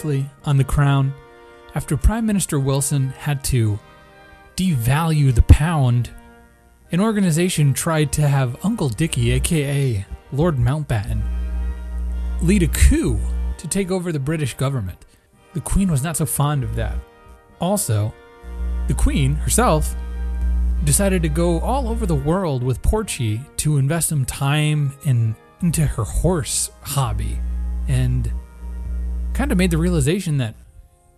Previously on The Crown, after Prime Minister Wilson had to devalue the pound, an organization tried to have Uncle Dickie, aka Lord Mountbatten, lead a coup to take over the British government. The Queen was not so fond of that. Also, the Queen herself decided to go all over the world with Porchey to invest some time in into her horse hobby and kind of made the realization that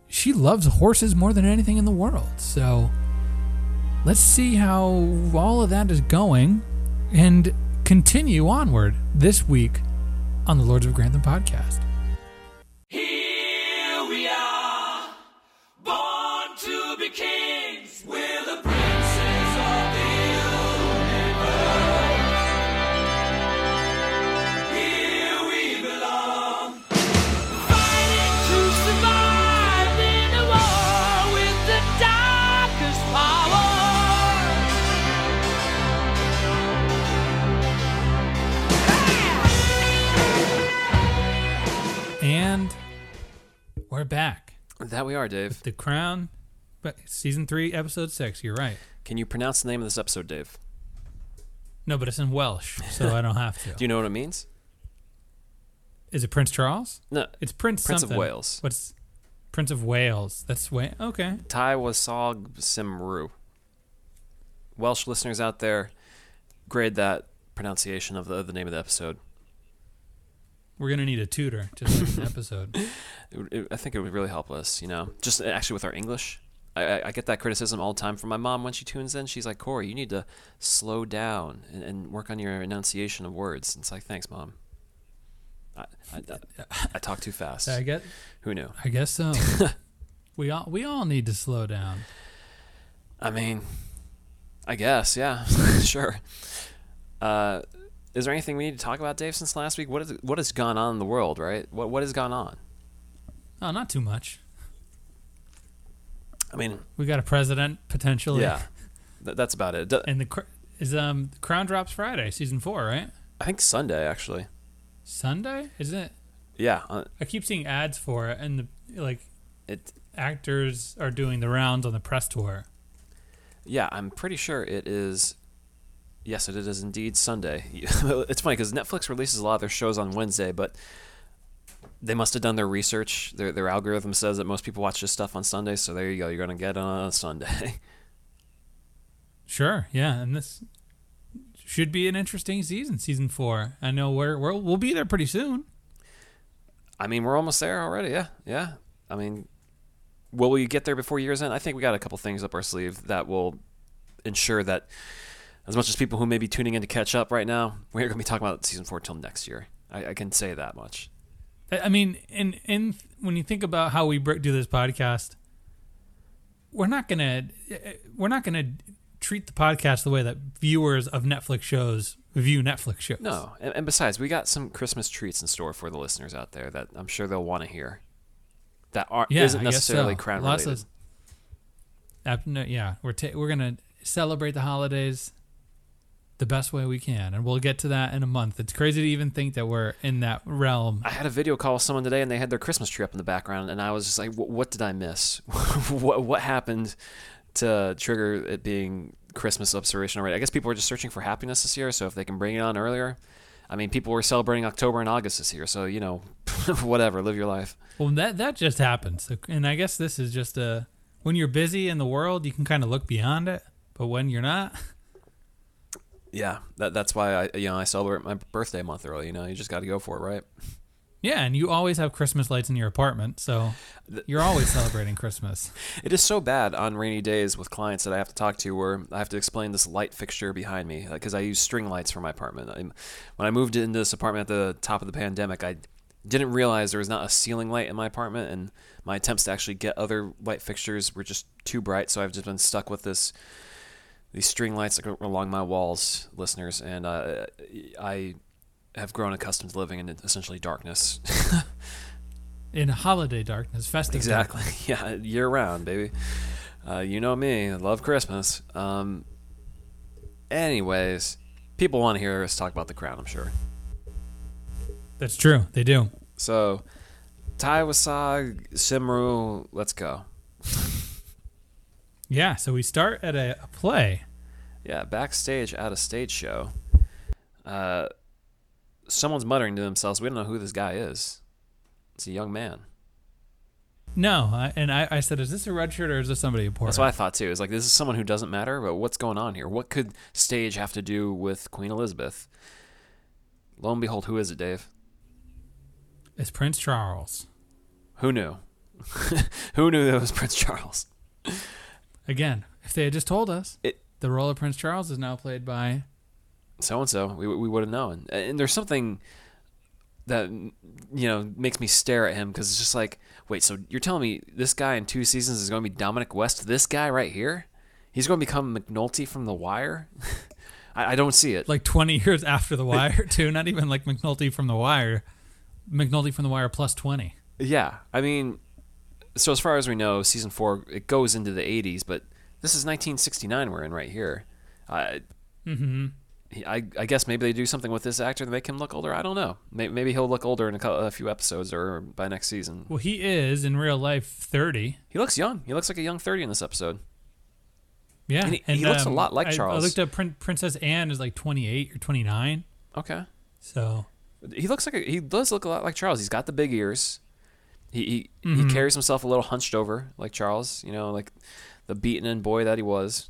she loves horses more than anything in the world. So let's see how all of that is going and continue onward this week on the Lords of Grantham podcast. Here we're back. That we are, Dave. The Crown, but season three, episode six. You're right. Can you pronounce the name of this episode, Dave? No, but it's in Welsh, so I don't have to. Do you know what it means? Is it Prince Charles? No. It's Prince. Prince of. Wales. What's Prince of Wales? That's way okay. Tywysog Cymru. Welsh listeners out there, grade that pronunciation of the, the name of the episode. We're gonna need a tutor to an episode. It it- I think it would really help us, you know, just actually with our English. I, I, get that criticism all the time from my mom when she tunes in. She's like, Corey, you need to slow down and, and work on your enunciation of words. And it's like, thanks, mom. I, I, I, I talk too fast. I get. Who knew? I guess so. we all we all need to slow down. I mean, I guess, yeah, sure. Uh, is there anything we need to talk about, Dave, since last week? What is what has gone on in the world, right? What what has gone on? Oh, not too much. I mean, We got a president potentially. yeah, th- that's about it. D- And the cr- is um Crown drops Friday, season four, right? I think Sunday actually. Sunday, isn't it? Yeah, uh, I keep seeing ads for it, and the like it. actors are doing the rounds on the press tour. Yeah, I'm pretty sure it is. Yes, it is indeed Sunday. it's funny because Netflix releases a lot of their shows on Wednesday, but they must have done their research. Their their algorithm says that most people watch this stuff on Sunday, so there you go. You're gonna get it on a Sunday. Sure, yeah, and this should be an interesting season, season four. I know we're, we're we'll be there pretty soon. I mean, we're almost there already. Yeah, yeah. I mean, will we get there before year's end? I think we got a couple things up our sleeve that will ensure that, as much as people who may be tuning in to catch up right now, we're going to be talking about season four till next year. I, I can say that much. I mean, and and when you think about how we br- do this podcast, we're not gonna we're not gonna treat the podcast the way that viewers of Netflix shows view Netflix shows. No, and, and besides, we got some Christmas treats in store for the listeners out there that I'm sure they'll want to hear. That aren't yeah, isn't necessarily so. crown Lots related. Of, yeah, we're ta- we're gonna celebrate the holidays the best way we can, and we'll get to that in a month. It's crazy to even think that we're in that realm. I had a video call with someone today, and they had their Christmas tree up in the background, and I was just like, "What, did I miss? what what happened to trigger it being Christmas observation already?" I guess people were just searching for happiness this year, so if they can bring it on earlier, I mean, people were celebrating October and August this year, so you know, whatever, live your life. Well, that that just happens, and I guess this is just a when you're busy in the world, you can kind of look beyond it. But when you're not, Yeah, that that's why I you know I celebrate my birthday a month early. You know, you just got to go for it, right? yeah, and you always have Christmas lights in your apartment, so you're always celebrating Christmas. It is so bad on rainy days with clients that I have to talk to where I have to explain this light fixture behind me because I use string lights for my apartment. I'm, when I moved into this apartment at the top of the pandemic, I didn't realize there was not a ceiling light in my apartment, and my attempts to actually get other light fixtures were just too bright. So I've just been stuck with this these string lights along my walls, listeners, and uh, I have grown accustomed to living in essentially darkness. In holiday darkness, festive. Exactly. Yeah, year round, baby. Uh, you know me. I love Christmas. Um, anyways, people want to hear us talk about the crown, I'm sure. That's true. They do. So, Tywysog, Cymru, let's go. Yeah, so we start at a, a play. Yeah, backstage at a stage show. Uh, someone's muttering to themselves, we don't know who this guy is. It's a young man. No, I, and I, I said, is this a red shirt or is this somebody important? That's what I thought too. It's like this is someone who doesn't matter, but what's going on here? What could stage have to do with Queen Elizabeth? Lo and behold, who is it, Dave? It's Prince Charles. Who knew? who knew that was Prince Charles? Again, if they had just told us, It- the role of Prince Charles is now played by. So and so, we we would have known. And there's something that you know makes me stare at him because it's just like, wait, so you're telling me this guy in two seasons is going to be Dominic West? This guy right here, he's going to become McNulty from The Wire? I, I don't see it. like 20 years after The Wire, too. Not even like McNulty from The Wire. McNulty from The Wire plus 20. Yeah, I mean, so as far as we know, season four it goes into the '80s, but this is 1969 we're in right here. I, Mm-hmm. I, I guess maybe they do something with this actor to make him look older. I don't know. Maybe, maybe he'll look older in a, cou- a few episodes or by next season. Well, he is in real life 30. He looks young. He looks like a young 30 in this episode. Yeah. And he- he looks a um, lot like I- I Charles. looked up Prin- Princess Anne is like 28 or 29. Okay, So, he looks like a, he does look a lot like Charles. He's got the big ears. He he, he Mhm. carries himself a little hunched over like Charles. You know, like the beaten in boy that he was.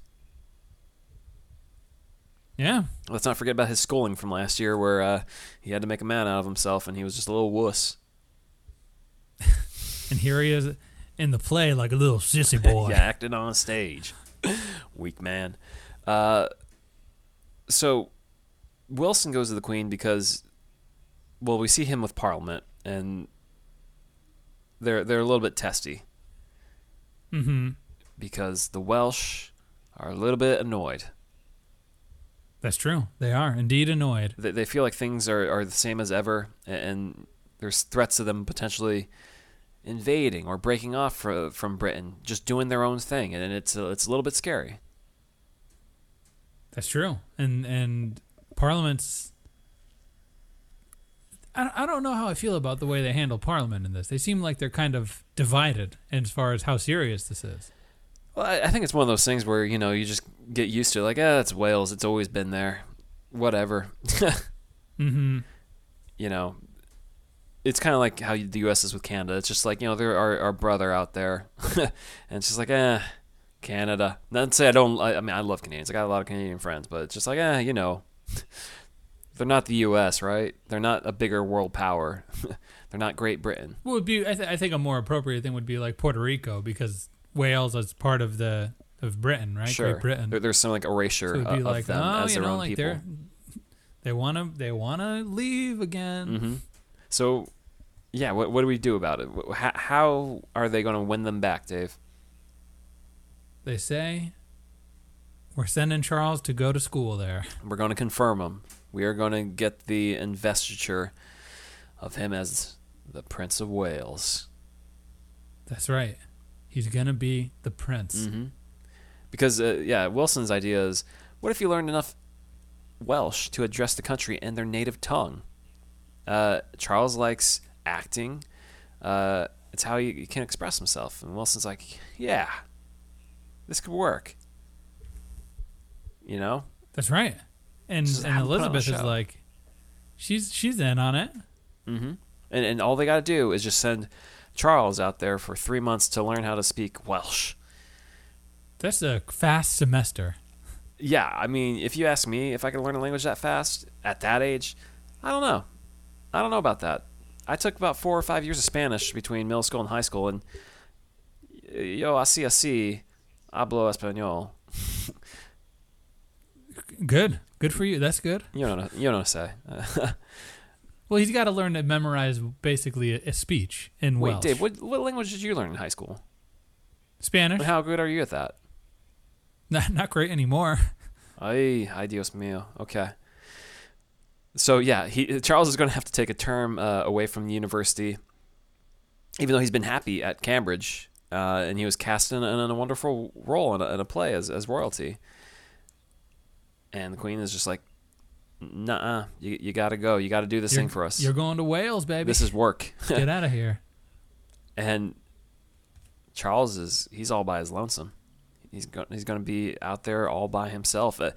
yeah. Let's not forget about his schooling from last year, where uh, he had to make a man out of himself, and he was just a little wuss. And here he is in the play like a little sissy boy. yeah, acted on stage. Weak man. Uh, so Wilson goes to the Queen because, well, we see him with Parliament, and they're they're a little bit testy Mm-hmm. because the Welsh are a little bit annoyed. That's true. They are indeed annoyed. They, they feel like things are, are the same as ever, and there's threats of them potentially invading or breaking off fro- from Britain, just doing their own thing, and it's a, it's a little bit scary. That's true. And and Parliament's. I I don't know how I feel about the way they handle Parliament in this. They seem like they're kind of divided as far as how serious this is. Well, I, think it's one of those things where you know you just get used to it. like, eh, it's Wales. It's always been there. Whatever. Mm-hmm. you know, it's kind of like how the U.S. is with Canada. It's just like you know they're our, our brother out there, and it's just like eh, Canada. Not to say I don't. I, I mean, I love Canadians. I got a lot of Canadian friends, but it's just like eh, you know, they're not the U.S. Right? They're not a bigger world power. they're not Great Britain. What would be? I, th- I think a more appropriate thing would be like Puerto Rico because Wales is part of the of Britain, right? Sure, Great Britain. There, there's some like erasure so it'd of, be of like, them oh, as you their know, own like people. they're they want to they want to leave again. hmm So, yeah, what, what do we do about it? How, how are they going to win them back, Dave? They say we're sending Charles to go to school there. We're going to confirm them. We are going to get the investiture of him as the Prince of Wales. That's right. He's gonna be the prince. hmm Because, uh, yeah, Wilson's idea is what if you learned enough Welsh to address the country in their native tongue? Uh, Charles likes acting. Uh, it's how he, he can express himself. And Wilson's like, yeah, this could work. You know? That's right. And Just and have him put on a Elizabeth is show. like, she's she's in on it. hmm And, and all they got to do is just send Charles out there for three months to learn how to speak Welsh. That's a fast semester. Yeah, I mean, if you ask me if I could learn a language that fast at that age, I don't know. I don't know about that. I took about four or five years of Spanish between middle school and high school, and yo, así así, hablo español. Good, good for you. That's good. You don't know, you don't know what to say. Well, he's got to learn to memorize basically a, a speech in Wait, Welsh. Dave, what what language did you learn in high school? Spanish? How good are you at that? Not not great anymore. Ay, ay, Dios mío. Okay. So yeah, he Charles is going to have to take a term uh, away from the university, even though he's been happy at Cambridge, uh, and he was cast in a, in a wonderful role in a, in a play as as royalty. And the Queen is just like, "Nah, you you got to go. You got to do this You're- thing for us. You're going to Wales, baby. This is work." Get out of here. and Charles is he's all by his lonesome. He's going he's going to be out there all by himself. Uh,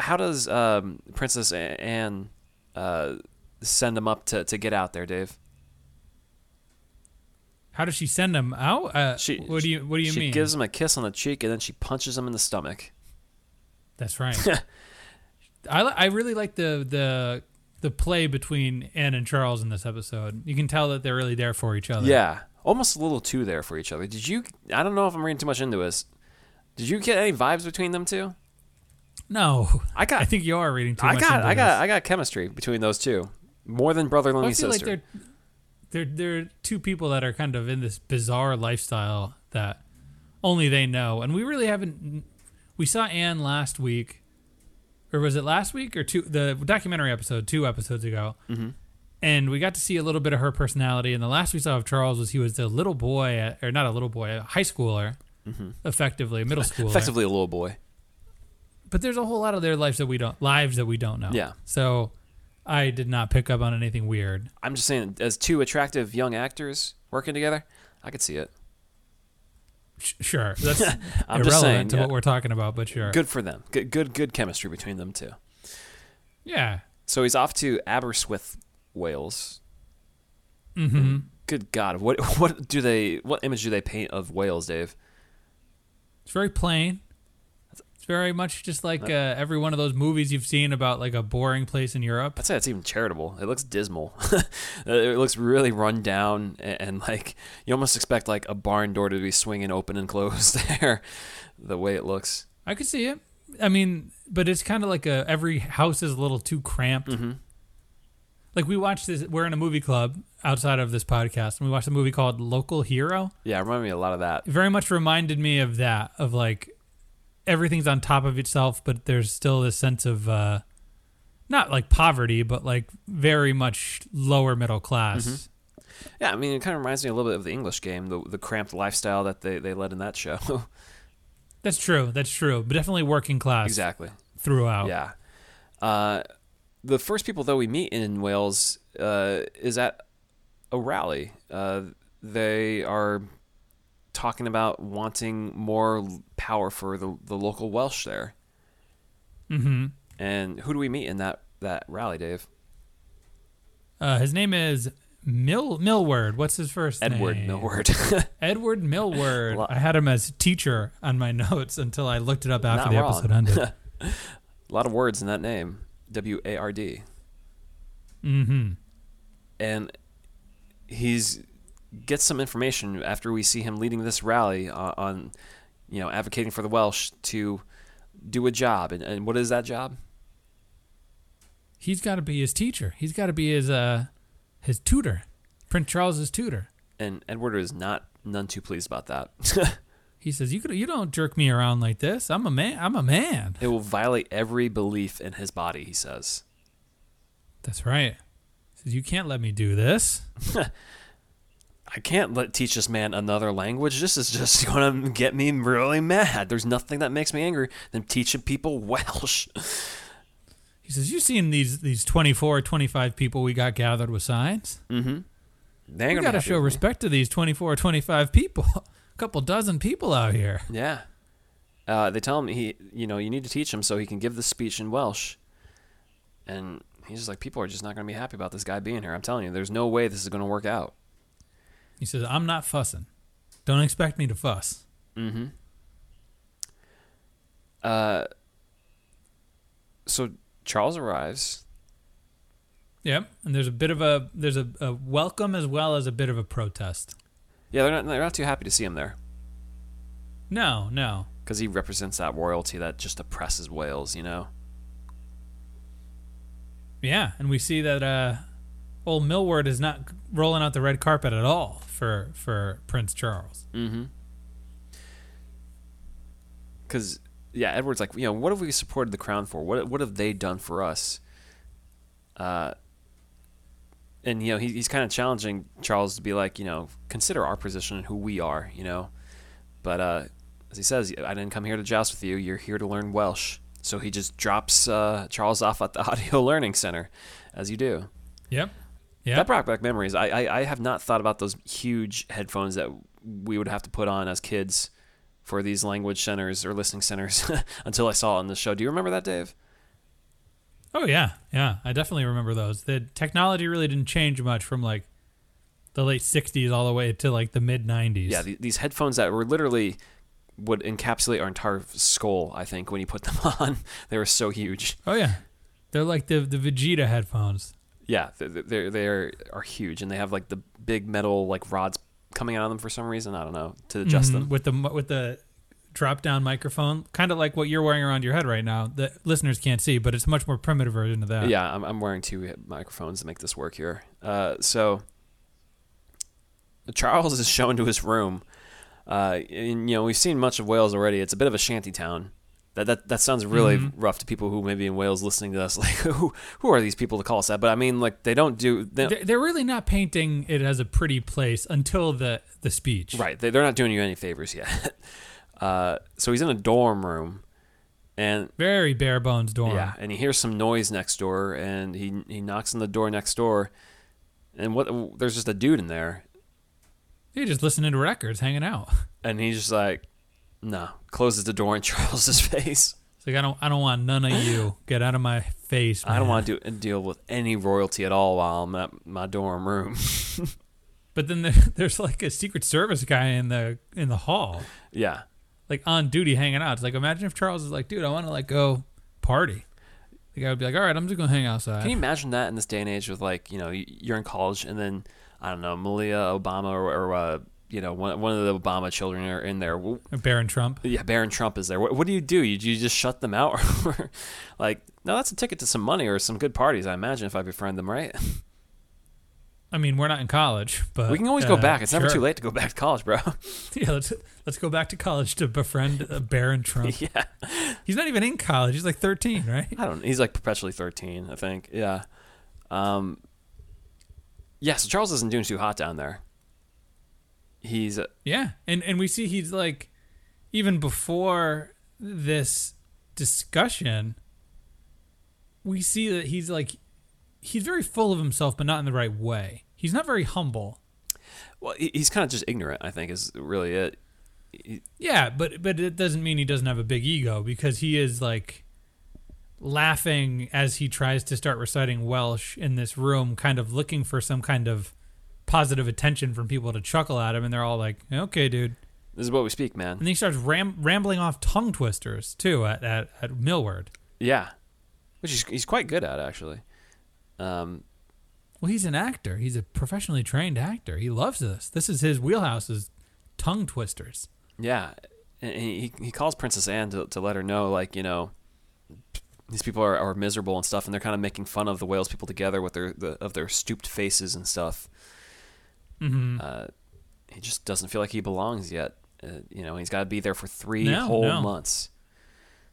how does um, Princess Anne uh, send him up to, to get out there, Dave? How does she send him out? Uh, She what do you What do you she mean? She gives him a kiss on the cheek and then she punches him in the stomach. That's right. I I really like the the the play between Anne and Charles in this episode. You can tell that they're really there for each other. Yeah, almost a little too there for each other. Did you? I don't know if I'm reading too much into this. Did you get any vibes between them two? No, I got. I think you are reading too I much. got. into I got. this. I got chemistry between those two. More than brother I and feel sister. like they're they're they're two people that are kind of in this bizarre lifestyle that only they know, and we really haven't. We saw Anne last week, or was it last week or two? The documentary episode two episodes ago, mm-hmm. and we got to see a little bit of her personality. And the last we saw of Charles was he was a little boy, at, or not a little boy, a high schooler, effectively a middle schooler. Mm-hmm. Effectively a little boy. but there's a whole lot of their lives that we don't lives that we don't know. Yeah. So I did not pick up on anything weird. I'm just saying, as two attractive young actors working together, I could see it. Sure, that's I'm irrelevant just saying, to yeah. what we're talking about, but sure. Good for them. Good, good, good chemistry between them two. Yeah. So he's off to Aberystwyth, Wales. Mm-hmm. Good God, what what do they? What image do they paint of Wales, Dave? It's very plain. Very much just like uh, every one of those movies you've seen about like a boring place in Europe. I'd say it's even charitable. It looks dismal. it looks really run down, and, and like you almost expect like a barn door to be swinging open and closed there. The way it looks. I could see it. I mean, but it's kind of like a every house is a little too cramped. Mm-hmm. Like we watched this. We're in a movie club outside of this podcast, and we watched a movie called Local Hero. Yeah, it reminded me a lot of that. It very much reminded me of that. Of like everything's on top of itself, but there's still this sense of uh, not like poverty, but like very much lower middle class. Mm-hmm. Yeah, I mean, it kind of reminds me a little bit of the English game, the the cramped lifestyle that they, they led in that show. That's true. That's true. But definitely working class exactly. throughout. Yeah. Uh, the first people though we meet in Wales uh, is at a rally. Uh, they are talking about wanting more power for the the local Welsh there. Mm-hmm. And who do we meet in that that rally, Dave? Uh, his name is Mill Millward. What's his first Edward name? Millward. Edward Millward. I had him as teacher on my notes until I looked it up after Not the wrong. episode ended. a lot of words in that name. W A R D. mm-hmm. and he's gets some information after we see him leading this rally on, on you know advocating for the Welsh to do a job and, and what is that job He's got to be his teacher. He's got to be his uh his tutor, Prince Charles's tutor. and Edward is not none too pleased about that He says, "You could, you don't jerk me around like this. I'm a man. I'm a man." it will violate every belief in his body he says That's right. He says, "You can't let me do this." I can't let teach this man another language. This is just going to get me really mad. There's nothing that makes me angry than teaching people Welsh. He says, "You seen these these 24, 25 people we got gathered with signs? Mm-hmm. They got to show respect to these 24, or 25 people. A couple dozen people out here." Yeah. Uh, they tell him he, you know, you need to teach him so he can give the speech in Welsh. And he's just like, people are just not going to be happy about this guy being here. I'm telling you, there's no way this is going to work out. He says, "I'm not fussing. Don't expect me to fuss." Mm-hmm. Uh, so Charles arrives. Yep. And there's a bit of a there's a, a welcome as well as a bit of a protest. Yeah, they're not, they're not too happy to see him there No, no. because he represents that royalty that just oppresses Wales, you know? Yeah, and we see that uh, old Millward is not rolling out the red carpet at all for for Prince Charles. Mm-hmm. Because yeah, Edward's like, you know, what have we supported the crown for? What what have they done for us? Uh, and you know, he, he's kind of challenging Charles to be like, you know, consider our position and who we are, you know. But uh, as he says, I didn't come here to joust with you. You're here to learn Welsh. So he just drops uh, Charles off at the Audio Learning Center, as you do. Yep. Yeah. That brought back memories. I, I I have not thought about those huge headphones that we would have to put on as kids for these language centers or listening centers until I saw it on the show. Do you remember that, Dave? Oh yeah, yeah. I definitely remember those. The technology really didn't change much from like the late '60s all the way to like the mid '90s. Yeah, th- these headphones that were literally would encapsulate our entire skull. I think when you put them on, they were so huge. Oh yeah, they're like the the Vegeta headphones. Yeah, they're they're they are, huge, and they have like the big metal like rods coming out of them for some reason. I don't know to adjust Mhm, them. with the with the drop down microphone, kind of like what you're wearing around your head right now. The listeners can't see, but it's a much more primitive version of that. Yeah, I'm, I'm wearing two microphones to make this work here. Uh, so Charles is shown to his room. Uh, and, you know, we've seen much of Wales already. It's a bit of a shanty town. That that, that sounds really Mm-hmm. rough to people who may be in Wales listening to us. Like, who who are these people to call us that? But I mean, like, they don't do. They don't- They're, really not painting it as a pretty place until the the speech. Right. They, they're not doing you any favors yet. Uh, so he's in a dorm room, and Very bare bones dorm. yeah, and he hears some noise next door, and he he knocks on the door next door, and what? There's just a dude in there, You're just listening to records, hanging out. and he's just like, no, closes the door in Charles's face. It's like I don't I don't want none of you. Get out of my face. I don't want to do, deal with any royalty at all while I'm at my dorm room. But then there, there's like a Secret Service guy in the in the hall, yeah, like on duty, hanging out. It's like imagine if Charles is like, dude, I want to like go party. The guy would be like, all right, I'm just gonna hang outside. can you imagine that in this day and age with like you know you're in college and then I don't know Malia Obama or, or uh, you know one one of the Obama children are in there. Barron Trump. Yeah, Barron Trump is there. What, what do you do? You, you just shut them out? Or, like, no, that's a ticket to some money or some good parties, I imagine, if I befriend them, right? I mean, we're not in college, but we can always go uh, back. It's never too late to go back to college, bro. Yeah, let's let's go back to college to befriend uh, Barron Trump. yeah. He's not even in college. He's like 13, right? I don't He's like perpetually 13, I think. Yeah. Um, yeah, so Charles isn't doing too hot down there. He's, Yeah, and and we see he's like, even before this discussion, we see that he's like, he's very full of himself, but not in the right way. He's not very humble. well, he's kind of just ignorant, I think, is really it. He- Yeah, but but it doesn't mean he doesn't have a big ego because he is like laughing as he tries to start reciting Welsh in this room, kind of looking for some kind of positive attention from people to chuckle at him, and they're all like, "Okay, dude." This is what we speak, man. And then he starts ram- rambling off tongue twisters too at at, at Millward. Yeah. Which he's, he's quite good at, actually. Um, Well, he's an actor. He's a professionally trained actor. He loves this. This is his wheelhouse. Is tongue twisters. Yeah, and he he calls Princess Anne to to let her know, like you know, these people are, are miserable and stuff, and they're kind of making fun of the Wales people together with their the, of their stooped faces and stuff. Mm-hmm. Uh, he just doesn't feel like he belongs yet. Uh, you know, he's got to be there for three No, whole no. months.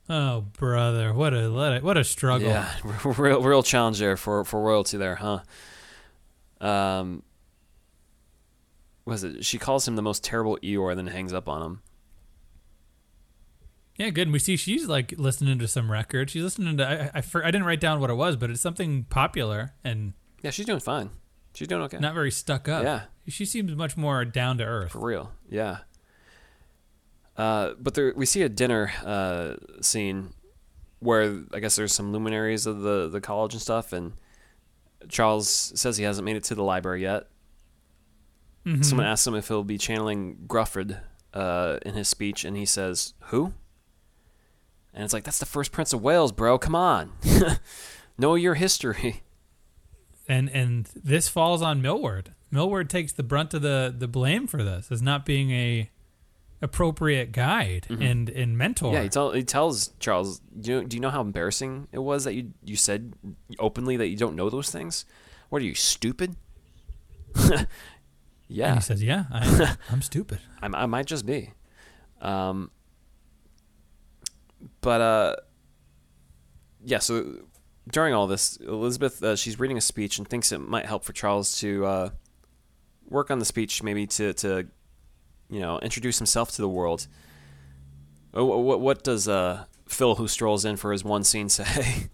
Oh, brother, what a what a, what a struggle. Yeah, real real challenge there for for royalty there, huh? Um, was it? She calls him the most terrible Eeyore, and then hangs up on him. Yeah, good. And we see she's like listening to some record. She's listening to. I, I, I didn't write down what it was, but it's something popular and Yeah, she's doing fine. She's doing okay. not very stuck up. Yeah. she seems much more down to earth. For real, yeah. Uh, but there, we see a dinner uh, scene where I guess there's some luminaries of the, the college and stuff, and Charles says he hasn't made it to the library yet. Mhm. Someone asks him if he'll be channeling Gruffudd uh, in his speech, and he says, "Who?" And it's like that's the first Prince of Wales, bro. Come on, know your history. And and this falls on Millward. Millward takes the brunt of the the blame for this as not being a appropriate guide and and mentor. Mm-hmm. Yeah, he, tell, he tells Charles, do you, do you know how embarrassing it was that you, you said openly that you don't know those things? What are you, stupid? and yeah, he says, "Yeah, I, I'm stupid." I, I might just be. Um, but, uh, yeah, so during all this, Elizabeth, uh, she's reading a speech and thinks it might help for Charles to uh, work on the speech, maybe to, to, you know, introduce himself to the world. What, what, what does uh, Phil, who strolls in for his one scene, say?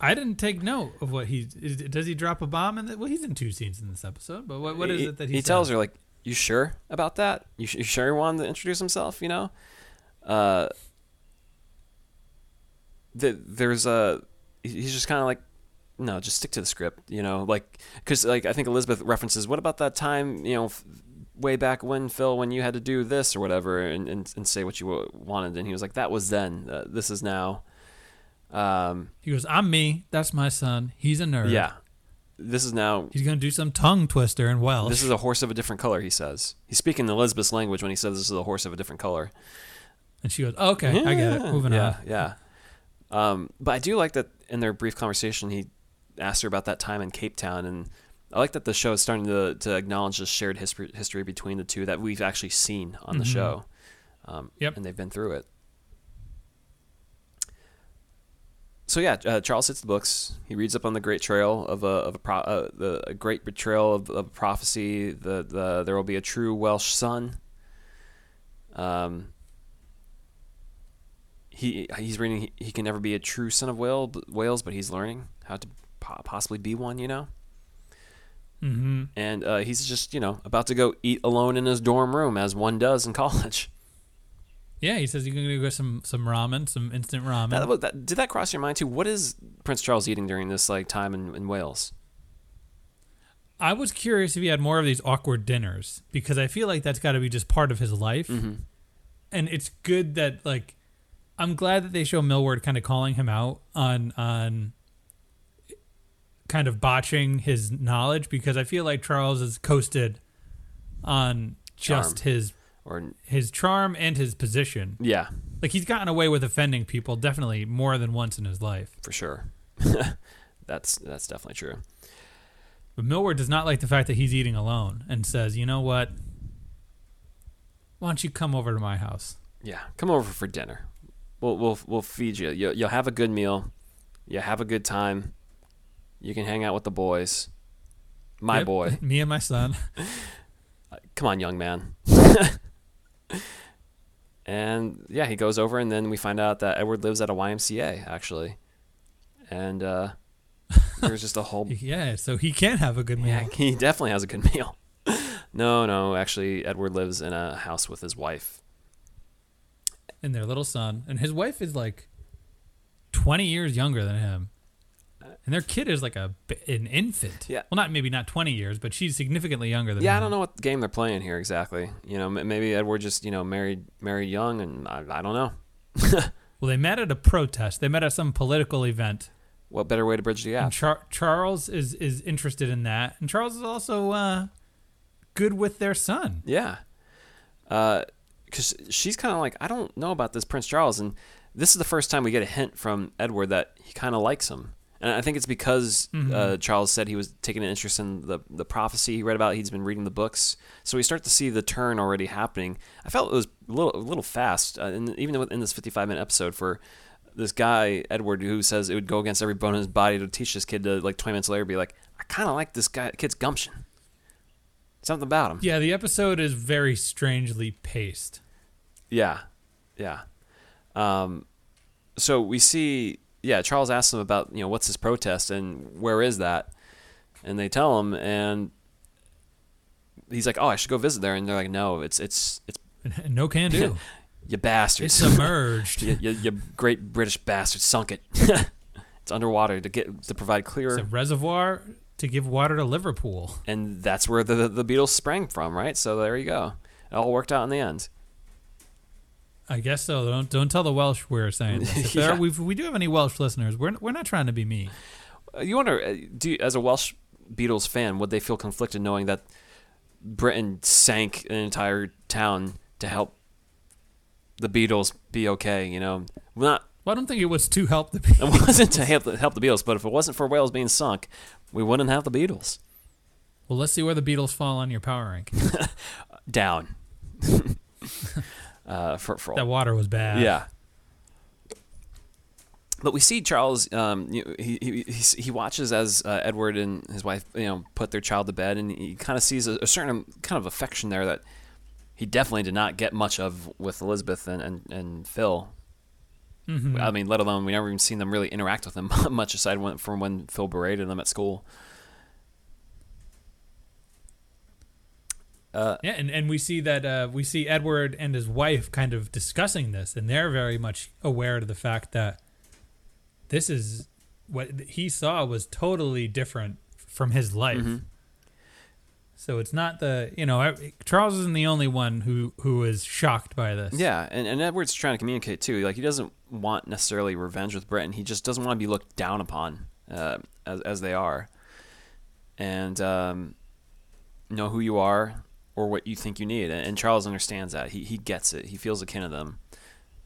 I didn't take note of what he does. He drop a bomb the, well, he's in two scenes in this episode. But what, what is he, it that he, he tells her like, "You sure about that? You, you sure he wanted to introduce himself? You know." Uh, the, there's a he's just kind of like, no, just stick to the script. You know, like because like I think Elizabeth references, what about that time? You know. F- way back when Phil when you had to do this or whatever and, and, and say what you wanted and he was like that was then uh, this is now um, He goes, "I'm me. That's my son. He's a nerd. yeah this is now He's gonna do some tongue twister in Welsh. This is a horse of a different color, he says. He's speaking Elizabeth's language when he says this is a horse of a different color. and she goes, "Okay, I get it. Moving yeah, on." Yeah, Um, but I do like that in their brief conversation, he asked her about that time in Cape Town, and I like that the show is starting to, to acknowledge the shared history, history between the two that we've actually seen on the Mhm. show. Um, Yep. And they've been through it. So yeah, uh, Charles hits the books. He reads up on the great trail of a of a, pro, uh, the a great betrayal of, of prophecy. The the there will be a true Welsh son. Um. He he's reading. He, he can never be a true son of Wales, Wales, but he's learning how to po- possibly be one. You know. Mm-hmm. And uh, he's just you know about to go eat alone in his dorm room as one does in college. Yeah, he says you're gonna go get some some ramen, some instant ramen. That, that, did that cross your mind too? What is Prince Charles eating during this like time in, in Wales? I was curious if he had more of these awkward dinners because I feel like that's got to be just part of his life. Mm-hmm. And it's good that like I'm glad that they show Millward kind of calling him out on on kind of botching his knowledge because I feel like Charles has coasted on just Charm. his Or his charm and his position. yeah, Like he's gotten away with offending people definitely more than once in his life. for sure. that's that's definitely true. But Millward does not like the fact that he's eating alone and says, "You know what? Why don't you come over to my house?" Yeah, come over for dinner. We'll we'll we'll feed you. you you'll have a good meal. You have a good time. You can hang out with the boys. My Yep, boy. me and my son. Come on, young man. and yeah, he goes over, and then we find out that Edward lives at a YMCA actually, and uh, there's just a whole. yeah, so he can have a good meal. Yeah, he definitely has a good meal. no, no, actually, Edward lives in a house with his wife. And their little son, and his wife is like twenty years younger than him, and their kid is like a an infant. Yeah. Well, not maybe not twenty years, but she's significantly younger than. Yeah, I don't know what game they're playing here exactly. You know, maybe Edward just you know married married young, and I, I don't know. Well, they met at a protest. They met at some political event. What better way to bridge the gap? Char- Charles is is interested in that, and Charles is also uh, good with their son. Yeah. Because she's kind of like, I don't know about this Prince Charles. And this is the first time we get a hint from Edward that he kind of likes him. And I think it's because uh, Charles said he was taking an interest in the, the prophecy he read about. He's been reading the books. So we start to see the turn already happening. I felt it was a little, a little fast, uh, and even in this 55 minute episode, for this guy, Edward, who says it would go against every bone in his body to teach this kid to, like, 20 minutes later, be like, I kind of like this guy, kid's gumption. Something about him. Yeah, the episode is very strangely paced. Yeah, yeah. Um, so we see, yeah. Charles asks them about, you know, what's this protest and where is that, and they tell him, and he's like, oh, I should go visit there, and they're like, no, it's it's it's no can do. you bastard. it's submerged. you, you, you great British bastards, sunk it. it's underwater to get to provide clear, It's a reservoir to give water to Liverpool. and that's where the the Beatles sprang from, right? So there you go. It all worked out in the end. I guess so. Don't don't tell the Welsh we're saying this. If there Yeah. are, we we do have any Welsh listeners. We're we're not trying to be mean. Uh, You wonder, uh, do you, as a Welsh Beatles fan, would they feel conflicted knowing that Britain sank an entire town to help the Beatles be okay? You know, well, not Well, I don't think it was to help the people. it wasn't to help the, help the Beatles, but if it wasn't for Wales being sunk, we wouldn't have the Beatles Well, let's see where the Beatles fall on your power rank. down. Uh, for for all That water was bad. Yeah. But we see Charles. Um, you know, he, he he he watches as uh, Edward and his wife, you know, put their child to bed, and he kind of sees a, a certain kind of affection there that he definitely did not get much of with Elizabeth and and, and Phil. Mm-hmm. I mean, let alone we never even seen them really interact with him much aside from when Phil berated them at school. Uh, Yeah, and, and we see that uh, we see Edward and his wife kind of discussing this, and they're very much aware of the fact that this is what he saw was totally different from his life. Mm-hmm. So it's not the you know Charles isn't the only one who who is shocked by this. Yeah, and, and Edward's trying to communicate too. Like he doesn't want necessarily revenge with Britain. He just doesn't want to be looked down upon uh, as as they are, and um, know who you are or what you think you need. And, and Charles understands that. He he gets it. He feels akin to them.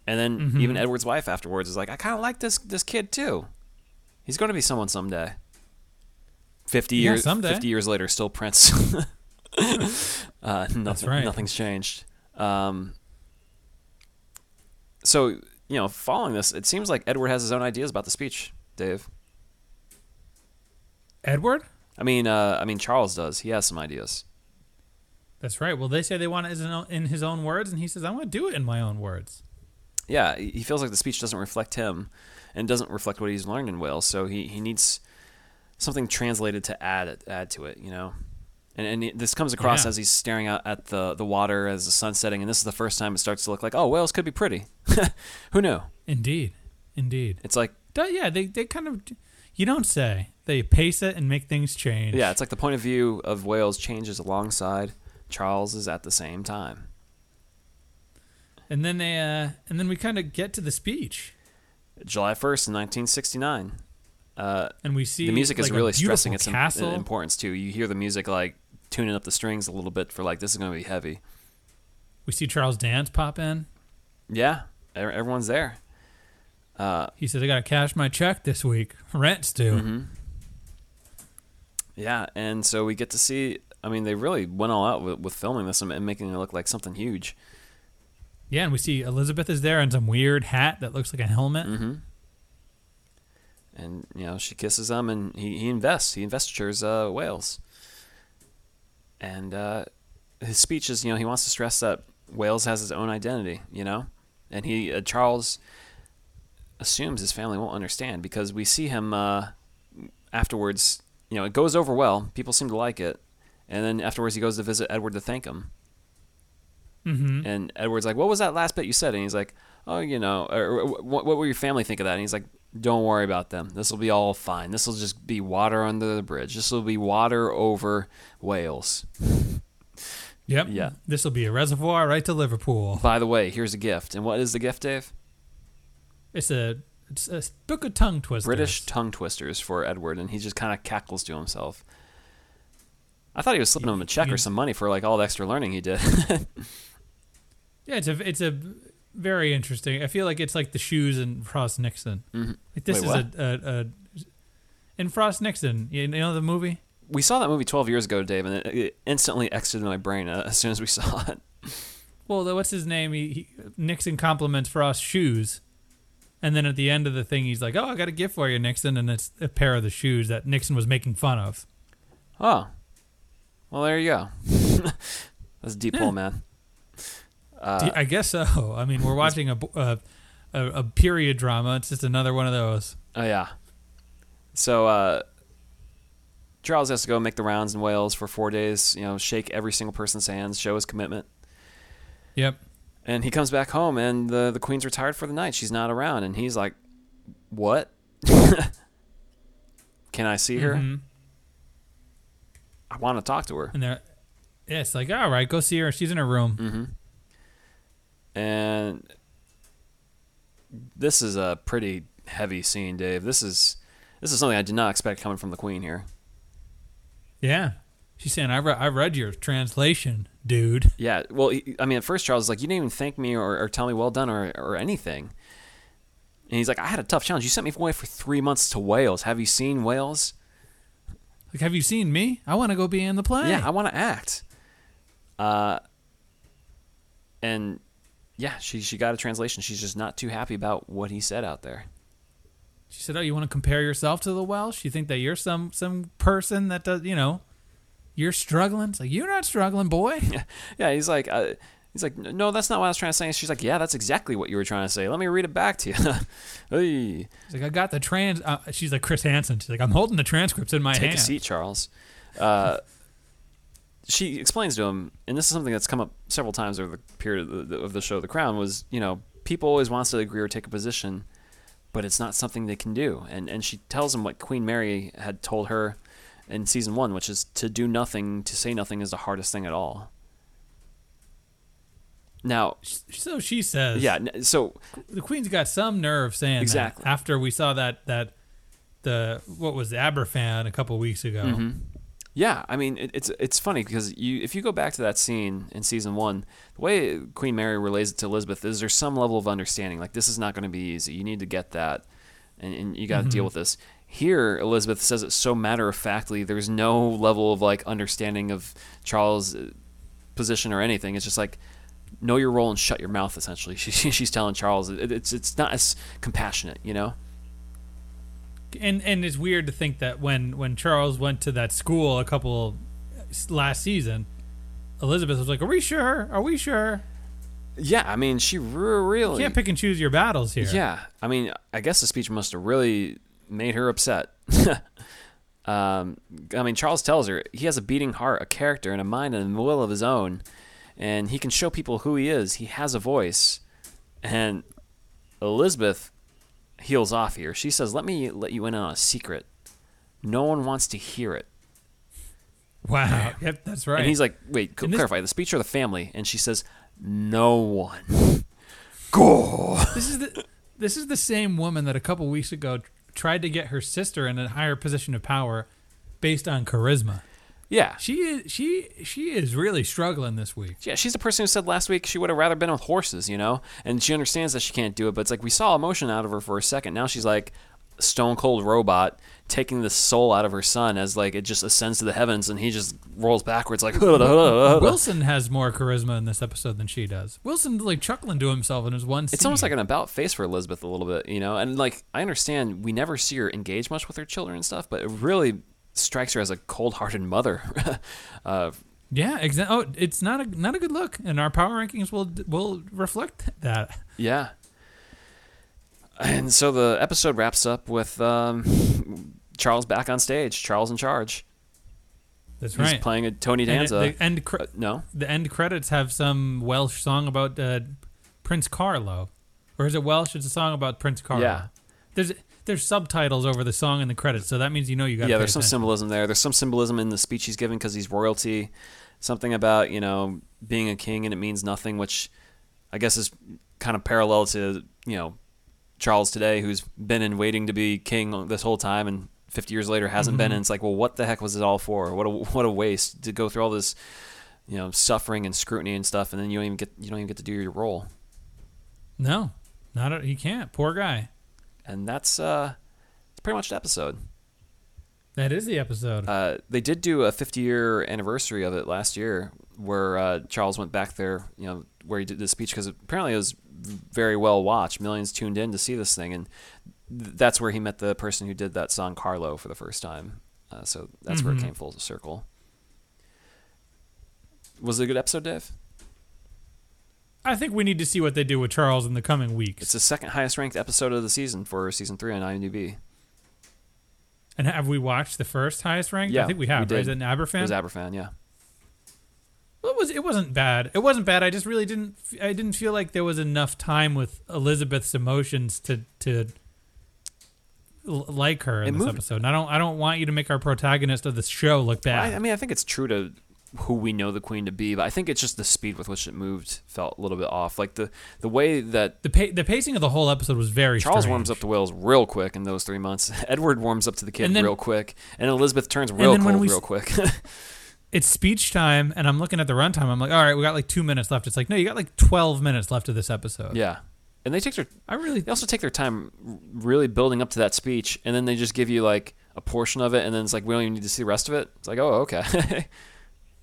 And then Mm-hmm. even Edward's wife afterwards is like, I kind of like this this kid too. He's going to be someone someday. Fifty Yeah, years. someday. Fifty years later, still Prince. uh, nothing, right. Nothing's changed. Um, so you know, following this, it seems like Edward has his own ideas about the speech. Dave. Edward. I mean, uh, I mean, Charles does. He has some ideas. That's right. Well, they say they want it in his own- in his own words, and he says, "I want to do it in my own words." Yeah, he he feels like the speech doesn't reflect him, and doesn't reflect what he's learned in Wales. So he, he needs something translated to add add to it. You know, and and this comes across Yeah. as he's staring out at the the water as the sun's setting, and this is the first time it starts to look like, oh, Wales could be pretty. Who knew? Indeed, indeed. It's like Yeah, they they kind of you don't say they pace it and make things change. yeah, it's like the point of view of Wales changes alongside Charles's at the same time. and then they uh and then we kind of get to the speech, July first, nineteen sixty nine. Uh, and we see the music is like, a really stressing its castle. importance too. You hear the music like tuning up the strings a little bit for like this is going to be heavy. we see Charles Dance pop in. Yeah, everyone's there. Uh, He says, "I got to cash my check this week. Rent's due." Mm-hmm. yeah, and so we get to see. I mean, they really went all out with, with filming this and, and making it look like something huge. Yeah, and we see Elizabeth is there in some weird hat that looks like a helmet. Mm-hmm. And you know, she kisses him, and he, he invests. He investitures uh, Wales. And uh, his speech is, you know, he wants to stress that Wales has his own identity. You know, and he uh, Charles assumes his family won't understand because we see him uh, afterwards. You know, it goes over well. People seem to like it, and then afterwards he goes to visit Edward to thank him. Mm-hmm. And Edward's like, "What was that last bit you said?" And he's like, "Oh, you know, or, what, what will your family think of that?" And he's like, "Don't worry about them. This will be all fine. This will just be water under the bridge. This will be water over Wales." Yep. Yeah. This will be a reservoir right to Liverpool. By the way, here's a gift. And what is the gift, Dave? It's a it's a book of tongue twisters. British tongue twisters for Edward, and he just kind of cackles to himself. I thought he was slipping him a check or some money for like all the extra learning he did. Yeah, it's a it's a very interesting. I feel like it's like the shoes in Frost Nixon. Like this Mm-hmm. Wait, is a, a, a in Frost Nixon. You know the movie? we saw that movie 12 years ago, Dave, and it, it instantly exited my brain uh, as soon as we saw it. Well, the- what's his name? He, he Nixon compliments Frost's shoes, and then at the end of the thing, he's like, "Oh, I got a gift for you, Nixon," and it's a pair of the shoes that Nixon was making fun of. Oh, well, there you go. That's a deep hole, man. Uh, I guess so. I mean, we're watching a, a, a period drama. It's just another one of those. Oh yeah. So uh, Charles has to go make the rounds in Wales for four days. You know, shake every single person's hands, show his commitment, Yep. and he comes back home, and the the queen's retired for the night. She's not around, and he's like, "What? Can I see her? Mhm. I want to talk to her." And they're, yeah, it's like, all right, go see her. She's in her room. Mm-hmm. And this is a pretty heavy scene, Dave. This is this is something I did not expect coming from the queen here. Yeah. She's saying, I, re- I read your translation, dude. Yeah, well, I mean, at first Charles was like, "You didn't even thank me or, or tell me well done or or anything." And he's like, "I had a tough challenge. You sent me away for three months to Wales. Have you seen Wales? Like, have you seen me? I want to go be in the play. Yeah, I want to act." Uh, and yeah, she she got a translation. She's just not too happy about what he said out there. She said, "Oh, you want to compare yourself to the Welsh? You think that you're some some person that does, you know, you're struggling? It's like you're not struggling, boy. Yeah, yeah he's like, uh, He's like, no, that's not what I was trying to say. And she's like, yeah, that's exactly what you were trying to say. Let me read it back to you. hey, He's like, I got the trans. Uh, she's like Chris Hansen. She's like, I'm holding the transcripts in my take hand. a seat, Charles. Uh, she explains to him, and this is something that's come up several times over the period of the, of the show, The Crown, was you know people always wants to agree or take a position, but it's not something they can do. And and she tells him what Queen Mary had told her in season one, which is to do nothing, to say nothing is the hardest thing at all. Now, So she says, yeah, so the Queen's got some nerve saying Exactly. that after we saw that that the what was the Aberfan a couple weeks ago. Mm-hmm. Yeah, I mean it, it's it's funny because you if you go back to that scene in season one, the way Queen Mary relays it to Elizabeth is there's some level of understanding. Like this is not going to be easy. You need to get that, and, and you got to deal with this. Here, Elizabeth says it so matter of factly. There's no level of like understanding of Charles' position or anything. It's just like know your role and shut your mouth. Essentially, she, she's telling Charles it, it's it's not as compassionate, you know. And and it's weird to think that when when Charles went to that school a couple last season, Elizabeth was like, "Are we sure? Are we sure? Yeah, I mean she really You can't pick and choose your battles here." Yeah, I mean, I guess the speech must have really made her upset. um, I mean, Charles tells her he has a beating heart, a character, and a mind and a will of his own, and he can show people who he is. He has a voice, and Elizabeth heels off here. She says, "Let me let you in on a secret. No one wants to hear it." Wow. Yep, that's right. And he's like, "Wait, c- this- clarify the speech or the family?" And she says, "No one." Go. this is the this is the same woman that a couple weeks ago tried to get her sister in a higher position of power based on charisma. Yeah, She is she she is really struggling this week. Yeah, she's the person who said last week she would have rather been with horses, you know? And she understands that she can't do it, but it's like we saw emotion out of her for a second. Now she's like stone cold robot taking the soul out of her son as like it just ascends to the heavens and he just rolls backwards like Wilson has more charisma in this episode than she does. Wilson's like chuckling to himself in his one scene. It's almost like an about face for Elizabeth a little bit, you know? And like I understand we never see her engage much with her children and stuff, but it really strikes her as a cold-hearted mother. uh, yeah, exactly. Oh, it's not a not a good look, and our power rankings will will reflect that. Yeah. And so the episode wraps up with um, Charles back on stage. Charles in charge. That's He's right. playing a Tony And Danza. the end cre- Uh, no, the end credits have some Welsh song about uh, Prince Carlo, or is it Welsh? It's a song about Prince Carlo. Yeah. There's there's subtitles over the song and the credits, so that means you know you got. yeah. There's some symbolism there. There's some symbolism in the speech he's giving because he's royalty. Something about you know being a king and it means nothing, which I guess is kind of parallel to you know Charles today, who's been in waiting to be king this whole time and 50 years later hasn't been. Mm-hmm. And it's like, well, what the heck was it all for? What a what a waste to go through all this you know suffering and scrutiny and stuff, and then you don't even get you don't even get to do your role. No, not a, he can't. Poor guy. And that's uh, that's pretty much the episode. That is the episode. Uh, they did do a 50 year anniversary of it last year, where uh, Charles went back there, you know, where he did the speech because apparently it was very well watched. Millions tuned in to see this thing, and th- that's where he met the person who did that song Carlo for the first time. Uh, so that's where it Mhm. came full circle. Was it a good episode, Dave? I think we need to see what they do with Charles in the coming weeks. It's the second highest ranked episode of the season for season three on IMDb. and have we watched the first highest ranked? Yeah, I think we we have. right? did. Is it an Aberfan? It was Aberfan, yeah. Well, it was. It wasn't bad. It wasn't bad. I just really didn't. I didn't feel like there was enough time with Elizabeth's emotions to to like her in It this moved- episode. And I don't. I don't want you to make our protagonist of the show look bad. I, I mean, I think it's true to who we know the queen to be, but I think it's just the speed with which it moved felt a little bit off. Like the the way that the pa- the pacing of the whole episode was very. Charles strange. warms up to Wills real quick in those three months. Edward warms up to the kid then- real quick, and Elizabeth turns real cold we real quick. It's speech time, and I'm looking at the runtime. I'm like, all right, we got like two minutes left. It's like, no, you got like 12 minutes left of this episode. yeah, and they take their I really. they also take their time really building up to that speech, and then they just give you like a portion of it, and then it's like we don't even need to see the rest of it. It's like, oh, okay.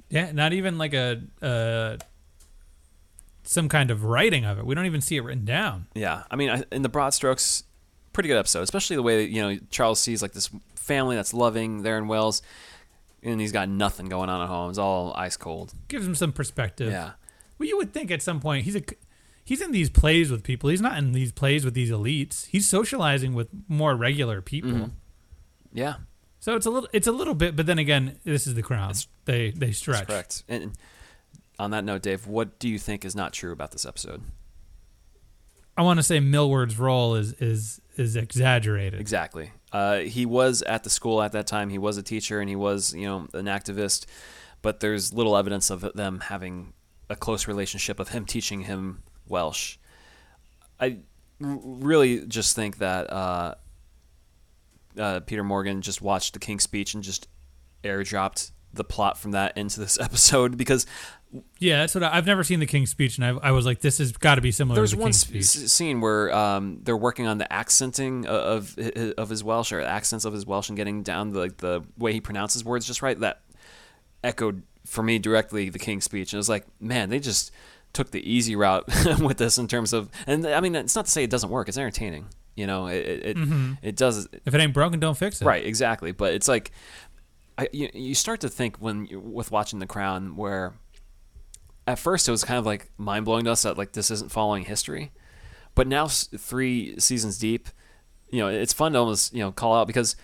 Yeah, not even like a uh, some kind of writing of it. We don't even see it written down. Yeah, I mean, in the broad strokes, pretty good episode. Especially the way that you know Charles sees like this family that's loving there in Wales, and he's got nothing going on at home. It's all ice cold. Gives him some perspective. Yeah, Well, you would think at some point he's a he's in these plays with people. He's not in these plays with these elites. He's socializing with more regular people. Mm-hmm. Yeah, So it's a little it's a little bit, but then again, this is the crown. It's- they they that's stretch. correct. And and on that note, Dave, what do you think is not true about this episode? I want to say Millward's role is is is exaggerated. Exactly. Uh, he was at the school at that time. He was a teacher and he was, you know, an activist. But there's little evidence of them having a close relationship of him teaching him Welsh. I really just think that uh, uh, Peter Morgan just watched the King's Speech and just airdropped the plot from that into this episode because Yeah, that's what I, I've never seen the King's Speech, and I, I was like, this has got to be similar There's to the one King's s- scene where um, they're working on the accenting of of of his Welsh or accents of his Welsh and getting down the like the way he pronounces words just right. That echoed for me directly the King's Speech, and it was like, man, they just took the easy route with this in terms of. And I mean, it's not to say it doesn't work. It's entertaining. You know, it it Mm-hmm. it does If it ain't broken, don't fix it. Right, exactly. But it's like, I, you, you start to think when with watching The Crown, where at first it was kind of like mind blowing to us that like this isn't following history, but now three seasons deep, you know, it's fun to almost you know call out because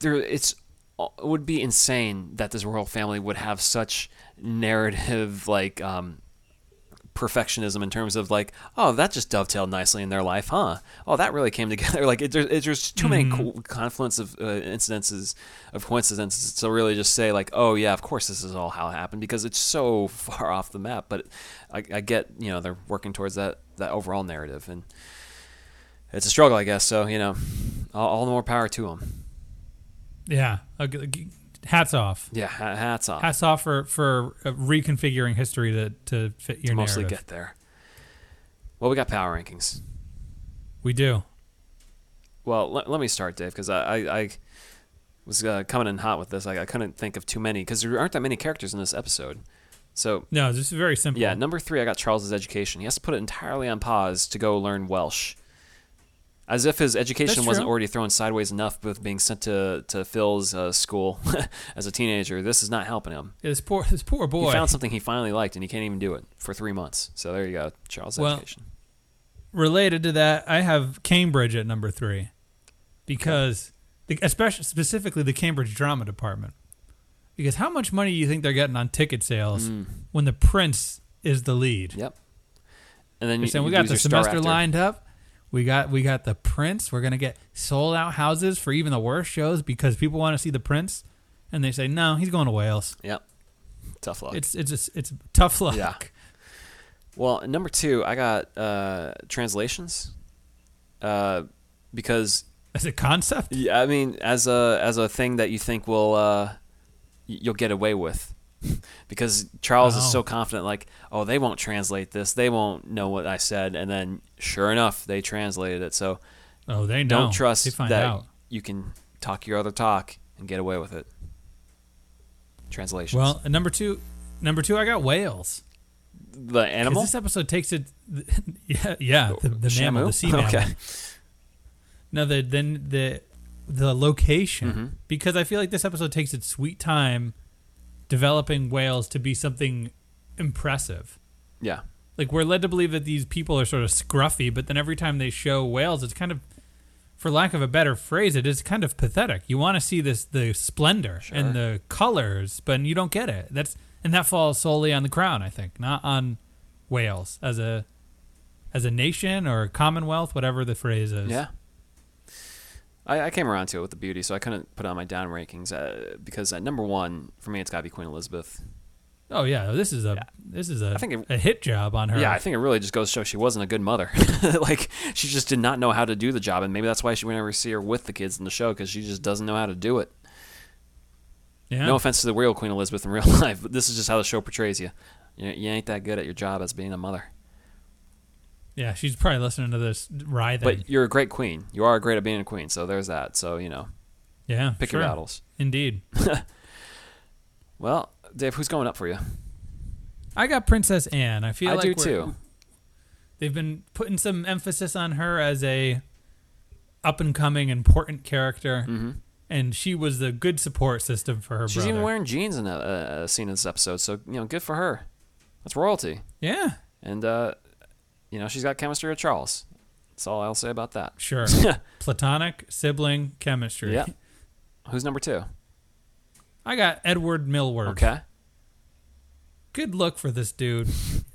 there it's it would be insane that this royal family would have such narrative like um perfectionism in terms of like, oh, that just dovetailed nicely in their life, huh? Oh, that really came together. Like, it, it's just too many co- confluence of uh, incidences, of coincidences to really just say like, oh yeah, of course this is all how it happened because it's so far off the map. But I, I get, you know, they're working towards that that overall narrative, and it's a struggle, I guess. So you know, all, all the more power to them. Yeah. Hats off. Yeah, hats off. Hats off for for uh, reconfiguring history to to fit your to mostly narrative. get there. Well, we got power rankings. We do. Well, let, let me start, Dave, because I, I, I was uh, coming in hot with this. I, I couldn't think of too many because there aren't that many characters in this episode. So, No, this is very simple. yeah, number three, I got Charles's education. He has to put it entirely on pause to go learn Welsh. As if his education wasn't already thrown sideways enough with being sent to, to Phil's uh, school as a teenager. This is not helping him. This poor this poor boy. He found something he finally liked, and he can't even do it for three months. So there you go, Charles' Well, education. Related to that, I have Cambridge at number three because, the, especially specifically the Cambridge Drama Department. Because how much money do you think they're getting on ticket sales Mm. when the Prince is the lead? Yep. And then you, saying you we got the semester lined up. We got we got the Prince. We're gonna get sold out houses for even the worst shows because people want to see the Prince, and they say no, he's going to Wales. Yep. Tough luck. It's it's just, it's tough luck. Yeah. Well, number two, I got uh, translations, uh, because As a concept, yeah, I mean, as a as a thing that you think will uh, you'll get away with, because Charles is Oh. so confident, like, oh, they won't translate this, they won't know what I said, and then sure enough, they translated it. So oh they know. don't trust that out. you can talk your other talk and get away with it. Translation. Well, number two, number two, I got whales. the animal. This episode takes it. Yeah, yeah, the, the mammal, the sea mammal. Okay. No, the then the the location Mhm. because I feel like this episode takes its sweet time developing Wales to be something impressive. Yeah. Like we're led to believe that these people are sort of scruffy, but then every time they show Wales, it's kind of, for lack of a better phrase, it is kind of pathetic. You want to see this the splendor Sure. and the colors, but you don't get it. That's and that falls solely on the crown, I think, not on Wales as a as a nation or a commonwealth, whatever the phrase is. Yeah. I, I came around to it with the beauty, so I couldn't put it on my down rankings uh, because at number one for me, it's got to be Queen Elizabeth. Oh yeah, this is a this is a I think it- a hit job on her. Yeah, I think it really just goes to show she wasn't a good mother. like she just did not know how to do the job, and maybe that's why she would never see her with the kids in the show because she just doesn't know how to do it. yeah. No offense to the real Queen Elizabeth in real life, but this is just how the show portrays you. You, you ain't that good at your job as being a mother, yeah, she's probably listening to this writhing. but you're a great queen. You are great at being a queen, so there's that. So you know, yeah, pick sure. your battles. Indeed. Well, Dave, who's going up for you? I got Princess Anne. I feel I like do too. They've been putting some emphasis on her as a up and coming important character, hmm and she was the good support system for her She's brother. even wearing jeans in a, a scene in this episode, so you know, good for her. That's royalty. Yeah, And uh, you know, she's got chemistry with Charles. That's all I'll say about that. sure. Platonic sibling chemistry. Yeah. Who's number two? I got Edward Millward. Okay. Good look for this dude.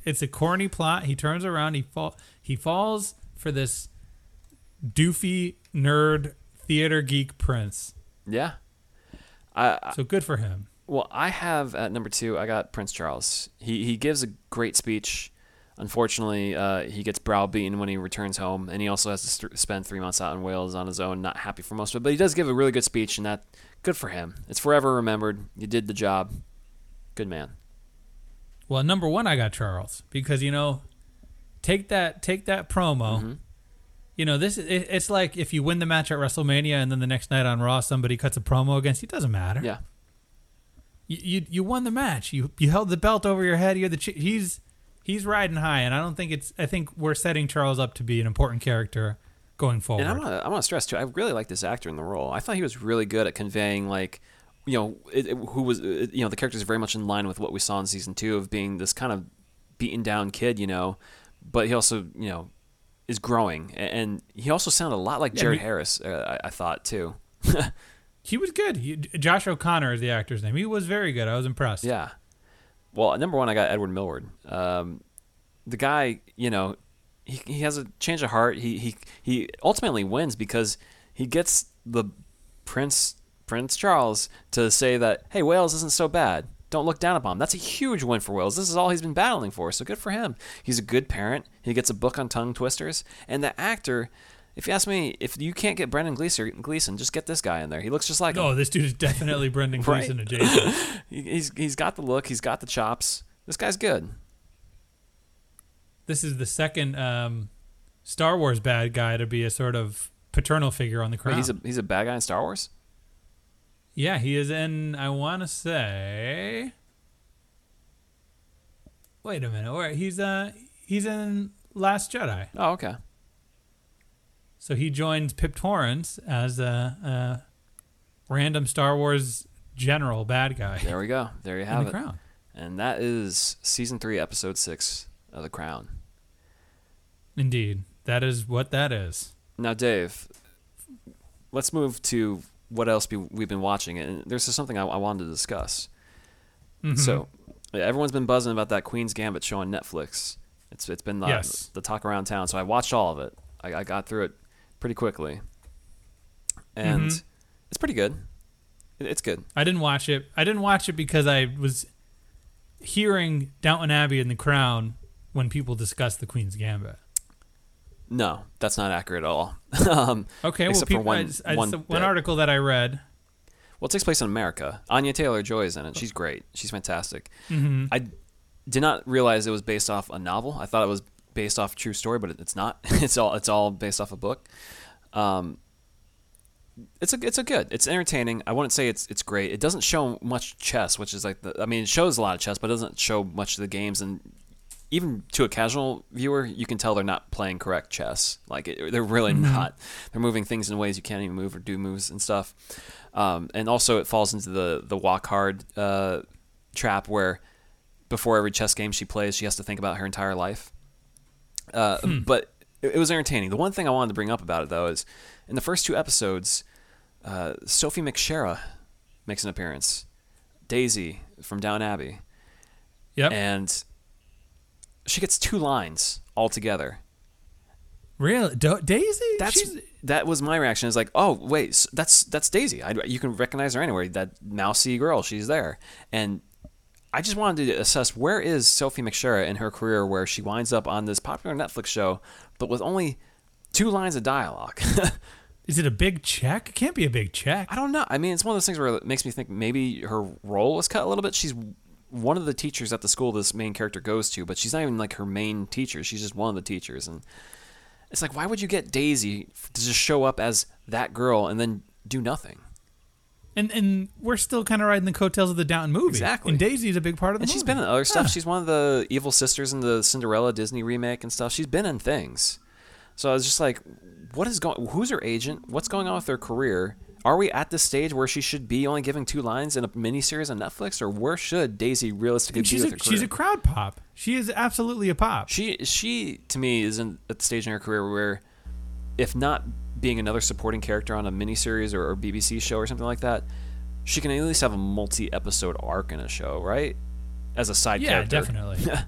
It's a corny plot. He turns around. He fall. He falls for this doofy nerd theater geek prince. Yeah. I, So good for him. well, I have at number two. I got Prince Charles. He he gives a great speech. Unfortunately, uh, he gets browbeaten when he returns home, and he also has to st- spend three months out in Wales on his own. Not happy for most of it, but he does give a really good speech, and that good for him. It's forever remembered. You did the job. Good man. Well, number one, I got Charles because you know, take that take that promo. Mm-hmm. You know, this it, it's like if you win the match at WrestleMania and then the next night on Raw somebody cuts a promo against you. It doesn't matter. Yeah. You, you you won the match. You you held the belt over your head. You're the chi- he's he's riding high, and I don't think it's. I think we're setting Charles up to be an important character going forward. And I want to I want to stress too. I really like this actor in the role. I thought he was really good at conveying like, you know, it, it- who was it, you know the character is very much in line with what we saw in season two of being this kind of beaten down kid, you know, but he also you know is growing, and he also sounded a lot like Yeah, Jared me- Harris. Uh, I, I thought too. he was good. He, Josh O'Connor is the actor's name. He was very good. I was impressed. Yeah. Well, number one, I got Edward Millward. Um, the guy, you know, he, he has a change of heart. He, he he ultimately wins because he gets the Prince Prince Charles to say that hey, Wales isn't so bad. Don't look down upon him. That's a huge win for Wales. This is all he's been battling for. So good for him. He's a good parent. He gets a book on tongue twisters. And the actor, if you ask me, if you can't get Brendan Gleeson, Gleeson just get this guy in there. He looks just like him. Oh, this dude is definitely Brendan Right. Gleeson adjacent. He- He's he's got the look. He's got the chops. This guy's good. This is the second um, Star Wars bad guy to be a sort of paternal figure on the Wait, he's a he's a bad guy in Star Wars. yeah, he is in. I want to say. Wait a minute. Where he's uh he's in Last Jedi. Oh, okay. So he joins Pip Torrens as a, a random Star Wars general bad guy There we go. There you have the it. crown. And that is season three, episode six of The Crown. Indeed, that is what that is. Now, Dave, let's move to what else be, we've been watching. And there's just something I, I wanted to discuss. Mhm. So, yeah, everyone's been buzzing about that Queen's Gambit show on Netflix. It's it's been the, Yes. the talk around town. So I watched all of it. I, I got through it pretty quickly, and Mhm. it's pretty good. It's good. I didn't watch it. I didn't watch it because I was hearing Downton Abbey and The Crown when people discuss the Queen's Gambit. No, that's not accurate at all. um, Okay, well, Except for one- I just- I one just- one bit. article that I read. Well, it takes place in America. Anya Taylor Joy is in it. She's great. She's fantastic. Mhm. I did not realize it was based off a novel. I thought it was based off a true story, but it's not. it's all it's all based off a book. Um, it's a it's a good. It's entertaining. I wouldn't say it's it's great. It doesn't show much chess, which is like the. I mean, it shows a lot of chess, but it doesn't show much of the games. And even to a casual viewer, you can tell they're not playing correct chess. Like it, they're really not. They're moving things in ways you can't even move or do moves and stuff. Um, and also, it falls into the the walk hard uh, trap where before every chess game she plays, she has to think about her entire life. Uh, But it, it was entertaining. The one thing I wanted to bring up about it though is in the first two episodes, uh, Sophie McShera makes an appearance. Daisy from Downton Abbey, Yep. and she gets two lines altogether. really? Do- Daisy? That's She's, that was my reaction. Is like, oh wait, that's that's Daisy. I, you can recognize her anywhere. That mousy girl, she's there. And I just wanted to assess where is Sophie McShera in her career, where she winds up on this popular Netflix show, but with only two lines of dialogue. is it a big check? It can't be a big check. I don't know. I mean, it's one of those things where it makes me think maybe her role was cut a little bit. She's one of the teachers at the school this main character goes to, but she's not even like her main teacher. She's just one of the teachers, and it's like, why would you get Daisy to just show up as that girl and then do nothing? And and we're still kind of riding the coattails of the Downton movie. Exactly. And Daisy's a big part of the And movie. she's been in other stuff. Huh. She's one of the evil sisters in the Cinderella Disney remake and stuff. She's been in things. So I was just like, what is going? Who's her agent? What's going on with her career? are we at the stage where she should be only giving two lines in a miniseries on Netflix, or where should Daisy realistically be she's with a, she's a crowd pop. She is absolutely a pop. She she to me is in, at the stage in her career where, if not being another supporting character on a miniseries or, or BBC show or something like that, she can at least have a multi-episode arc in a show, right? As a side yeah, character. definitely.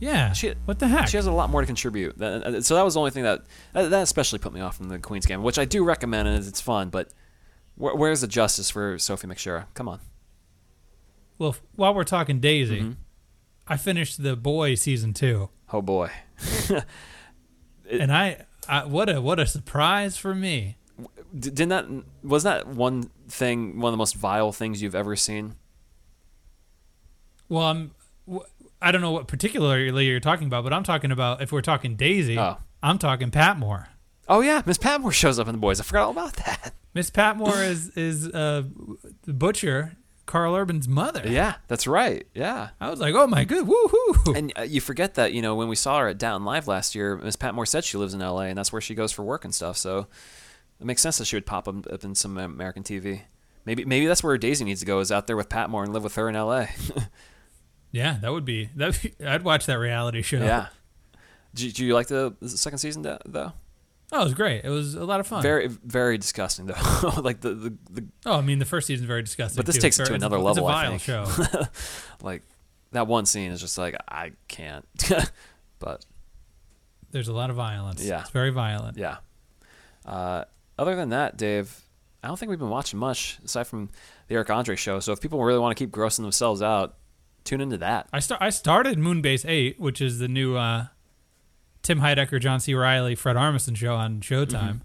yeah. She- what the heck? She has a lot more to contribute. Uh, So that was the only thing that that especially put me off from the Queen's Gambit, which I do recommend and it's fun. But where, where's the justice for Sophie McShera? Come on. well, while we're talking Daisy, Mm-hmm. I finished the Boy season two, Oh boy. and I, I what a what a surprise for me. D- didn't that was that one thing one of the most vile things you've ever seen? Well, I'm. I don't know what particularly you're talking about, but I'm talking about if we're talking Daisy, Oh. I'm talking Patmore. Oh yeah, Miss Patmore shows up in the boys. I forgot all about that. Miss Patmore is is uh, the butcher, Karl Urban's mother. Yeah, that's right. Yeah. I was like, oh my good, woohoo! And uh, you forget that, you know, when we saw her at Down Live last year, Miss Patmore said she lives in LA and that's where she goes for work and stuff. So it makes sense that she would pop up, up in some American TV. Maybe maybe that's where Daisy needs to go is out there with Patmore and live with her in LA. yeah, that would be that. I'd watch that reality show. yeah. Do, do you like the, the second season though? Oh, it was great. It was a lot of fun. Very very disgusting though. like the, the, the oh, I mean, the first season's very disgusting. But this too. takes it It's to another it's a level, I vile think. show. like that one scene is just like I can't. but There's a lot of violence. Yeah. it's very violent. Yeah. Uh, other than that, Dave, I don't think we've been watching much aside from the Eric Andre show. So if people really want to keep grossing themselves out, tune into that. I start. I started Moonbase Eight, which is the new uh, Tim Heidecker, John C. Reilly, Fred Armisen show on Showtime. Mm-hmm.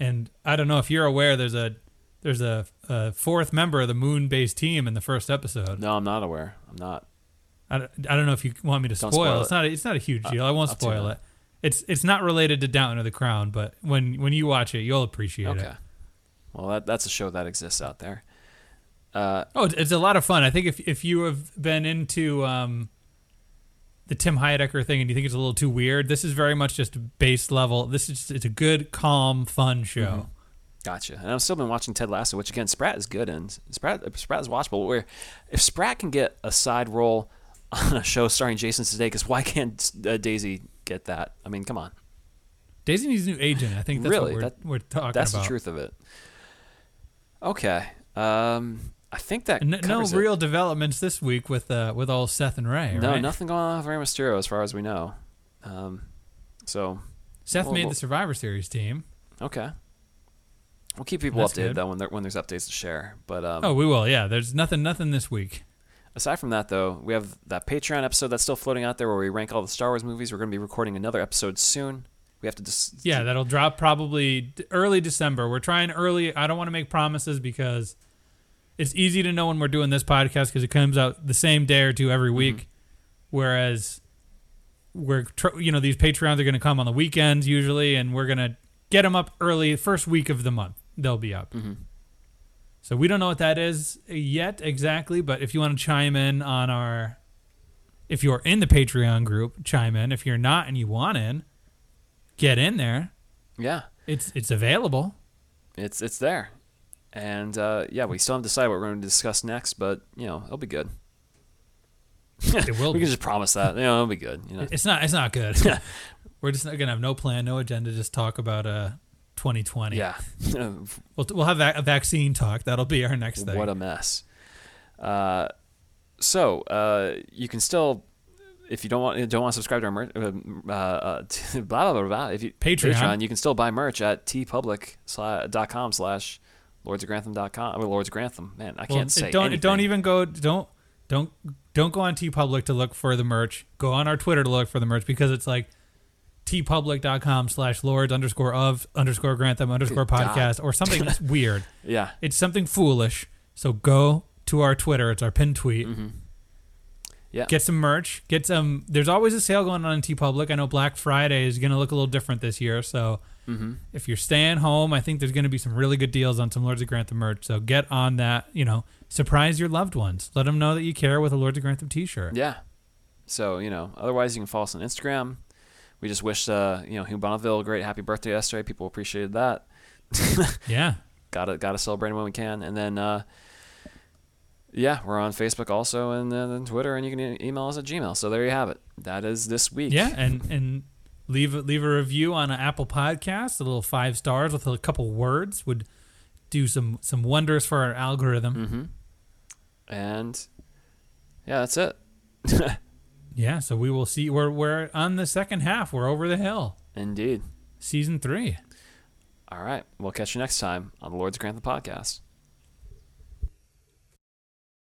And I don't know if you're aware. There's a there's a, a fourth member of the Moon Moonbase team in the first episode. No, I'm not aware. I'm not. I don't, I don't know if you want me to spoil. spoil it's it. not. A, it's not a huge deal. I won't I'll spoil it. It's it's not related to Downton or the Crown, but when when you watch it, you'll appreciate Okay. it. Okay. Well, that, that's a show that exists out there. Uh, Oh, it's, it's a lot of fun. I think if if you have been into um, the Tim Heidecker thing and you think it's a little too weird, this is very much just base level. This is just, it's a good, calm, fun show. Mm-hmm. Gotcha. And I've still been watching Ted Lasso, which again, Spratt is good and Spratt, Spratt is watchable. Where if Spratt can get a side role on a show starring Jason Sudeikis, why can't uh, Daisy get that? I mean, come on. Daisy needs a new agent. I think that's Really? what we're, That- we're talking That's about. the truth of it. Okay. Um, I think that no, no real developments this week with uh, with all Seth and Rey. No, right? nothing going on with Rey Mysterio as far as we know. Um, so Seth Well, made well- the Survivor Series team. okay, we'll keep people That's updated good. though when there, when there's updates to share. But um, Oh, we will. Yeah, there's nothing nothing this week. aside from that, though, we have that Patreon episode that's still floating out there where we rank all the Star Wars movies. We're going to be recording another episode soon. We have to just Yeah, that'll drop probably early December. We're trying early. I don't want to make promises because it's easy to know when we're doing this podcast because it comes out the same day or two every Mm-hmm. week. Whereas we're, tr- you know, these Patreons are going to come on the weekends usually, and we're going to get them up early, first week of the month. They'll be up. Mm-hmm. So we don't know what that is yet exactly, but if you want to chime in on our, if you're in the Patreon group, chime in. If you're not and you want in, get in there. yeah, It's it's available. it's it's there, and uh, yeah, we still haven't decided what we're going to discuss next, but you know, it'll be good. It will. we be. can just promise that. You know, it'll be good. You know, It's not. It's not good. We're just not gonna have no plan, no agenda. Just talk about uh 2020. yeah. We'll we'll have a, vaccine talk. That'll be our next thing. What a mess. Uh, so uh, you can still, if you don't want don't want to subscribe to our merch, uh, uh, blah, blah blah blah. If you Patreon. you can still buy merch at teepublic.com slash lordsofgrantham.com or Lords of Grantham. Man, I can't say it don't anything. don't even go. Don't don't don't go on TeePublic to look for the merch. Go on our Twitter to look for the merch because it's like teepublic.com slash lords underscore of underscore grantham underscore Good God. podcast or something weird. Yeah, It's something foolish. So go to our Twitter. It's our pinned tweet. Mm-hmm. yeah. Get some merch. Get some. There's always a sale going on in TeePublic. I know Black Friday is going to look a little different this year. So Mm-hmm. if you're staying home, I think there's going to be some really good deals on some Lords of Grantham merch. So get on that. You know, surprise your loved ones. Let them know that you care with a Lords of Grantham T-shirt. Yeah. So, you know, otherwise you can follow us on Instagram. We just wished, uh, you know, Hugh Bonneville a great happy birthday yesterday. People appreciated that. Yeah. gotta gotta celebrate when we can. And then uh, yeah, we're on Facebook also and then Twitter, and you can email us at Gmail. So there you have it. That is this week. Yeah, and and leave a- leave a review on an Apple Podcast. A little five stars with a couple words would do some some wonders for our algorithm. Mm-hmm. And yeah, that's it. Yeah, so we will see. We're we're on the second half. We're over the hill. Indeed. Season three. All right. We'll catch you next time on the Lords Grantham podcast.